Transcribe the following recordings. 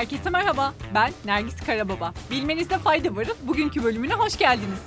Herkese merhaba, ben Nergis Karababa. Bilmenizde fayda varın, bugünkü bölümüne hoş geldiniz.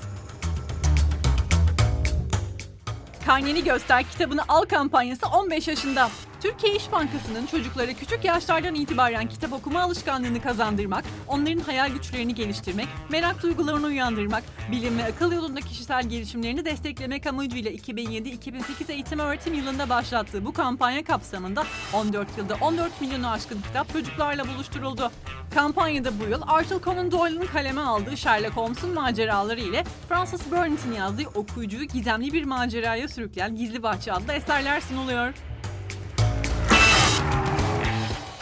Karneni Göster kitabını al kampanyası 15 yaşında. Türkiye İş Bankası'nın çocuklara küçük yaşlardan itibaren kitap okuma alışkanlığını kazandırmak, onların hayal güçlerini geliştirmek, merak duygularını uyandırmak, bilim ve akıl yolunda kişisel gelişimlerini desteklemek amacıyla 2007-2008 eğitim öğretim yılında başlattığı bu kampanya kapsamında 14 yılda 14 milyonu aşkın kitap çocuklarla buluşturuldu. Kampanyada bu yıl Arthur Conan Doyle'ın kaleme aldığı Sherlock Holmes'un maceraları ile Francis Burnett'in yazdığı okuyucuyu gizemli bir maceraya sürükleyen Gizli Bahçe adlı eserler sunuluyor.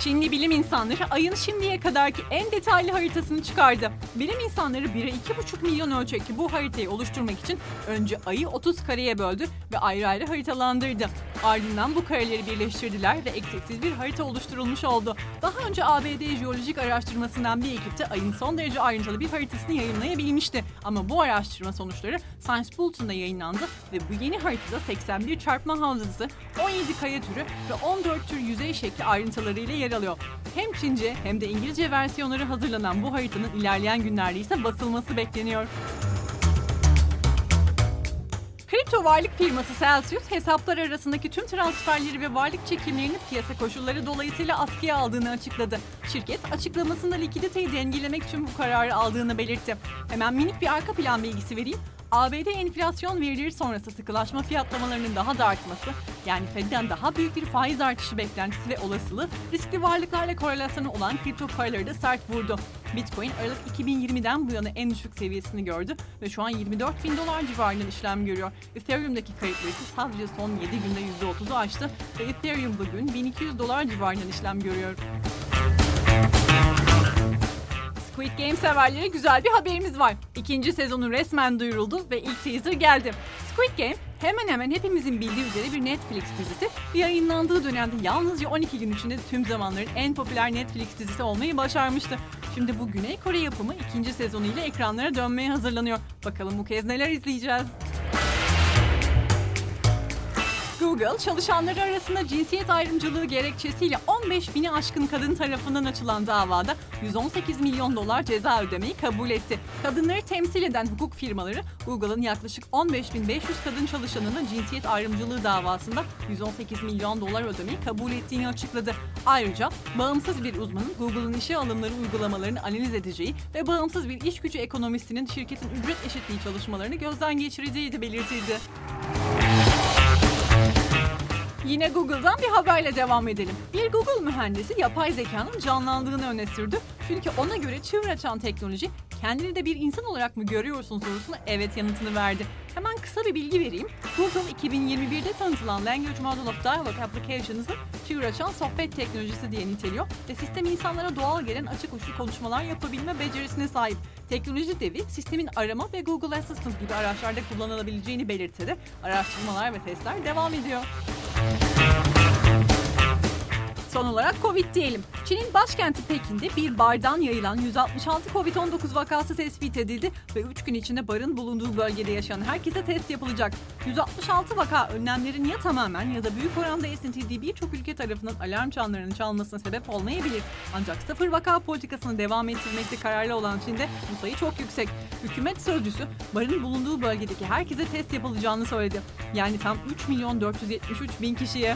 Çinli bilim insanları ayın şimdiye kadarki en detaylı haritasını çıkardı. Bilim insanları 1'e 2,5 milyon ölçekli bu haritayı oluşturmak için önce ayı 30 kareye böldü ve ayrı ayrı haritalandırdı. Ardından bu kareleri birleştirdiler ve eksiksiz bir harita oluşturulmuş oldu. Daha önce ABD Jeolojik Araştırması'ndan bir ekip de ayın son derece ayrıntılı bir haritasını yayınlayabilmişti. Ama bu araştırma sonuçları Science Bulletin'da yayınlandı ve bu yeni haritada 81 çarpma havzası, 17 kaya türü ve 14 tür yüzey şekli ayrıntılarıyla yer alıyor. Hem Çince hem de İngilizce versiyonları hazırlanan bu haritanın ilerleyen günlerde ise basılması bekleniyor. Kripto varlık firması Celsius hesaplar arasındaki tüm transferleri ve varlık çekimlerini piyasa koşulları dolayısıyla askıya aldığını açıkladı. Şirket açıklamasında likiditeyi dengelemek için bu kararı aldığını belirtti. Hemen minik bir arka plan bilgisi vereyim. ABD enflasyon verileri sonrası sıkılaşma fiyatlamalarının daha da artması, yani Fed'den daha büyük bir faiz artışı beklentisi ve olasılığı riskli varlıklarla korelasyonu olan kripto paraları da sert vurdu. Bitcoin Aralık 2020'den bu yana en düşük seviyesini gördü ve şu an 24 bin dolar civarından işlem görüyor. Ethereum'daki kayıpları ise sadece son 7 günde %30'u aştı ve Ethereum bugün 1200 dolar civarından işlem görüyor. Squid Game severlere güzel bir haberimiz var. İkinci sezonu resmen duyuruldu ve ilk teaser geldi. Squid Game hemen hemen hepimizin bildiği üzere bir Netflix dizisi yayınlandığı dönemde yalnızca 12 gün içinde tüm zamanların en popüler Netflix dizisi olmayı başarmıştı. Şimdi bu Güney Kore yapımı ikinci sezonuyla ekranlara dönmeye hazırlanıyor. Bakalım bu kez neler izleyeceğiz? Google, çalışanları arasında cinsiyet ayrımcılığı gerekçesiyle 15 bini aşkın kadın tarafından açılan davada 118 milyon dolar ceza ödemeyi kabul etti. Kadınları temsil eden hukuk firmaları Google'ın yaklaşık 15.500 kadın çalışanının cinsiyet ayrımcılığı davasında 118 milyon dolar ödemeyi kabul ettiğini açıkladı. Ayrıca bağımsız bir uzmanın Google'ın işe alımları uygulamalarını analiz edeceği ve bağımsız bir iş gücü ekonomistinin şirketin ücret eşitliği çalışmalarını gözden geçireceği de belirtildi. Yine Google'dan bir haberle devam edelim. Bir Google mühendisi yapay zekanın canlandığını öne sürdü. Çünkü ona göre çığır açan teknoloji kendini de bir insan olarak mı görüyorsun sorusuna evet yanıtını verdi. Hemen kısa bir bilgi vereyim. Google 2021'de tanıtılan Language Model of Dialogue Applications'ı çığır açan sohbet teknolojisi diye niteliyor ve sistem insanlara doğal gelen açık uçlu konuşmalar yapabilme becerisine sahip. Teknoloji devi sistemin arama ve Google Assistant gibi araçlarda kullanılabileceğini belirtti de araştırmalar ve testler devam ediyor. Música Son olarak Covid diyelim. Çin'in başkenti Pekin'de bir bardan yayılan 166 Covid-19 vakası tespit edildi ve 3 gün içinde barın bulunduğu bölgede yaşayan herkese test yapılacak. 166 vaka önlemlerin ya tamamen ya da büyük oranda esintildiği birçok ülke tarafından alarm çanlarının çalmasına sebep olmayabilir. Ancak sıfır vaka politikasını devam ettirmekte kararlı olan Çin'de bu sayı çok yüksek. Hükümet sözcüsü barın bulunduğu bölgedeki herkese test yapılacağını söyledi. Yani tam 3 milyon 473 bin kişiye.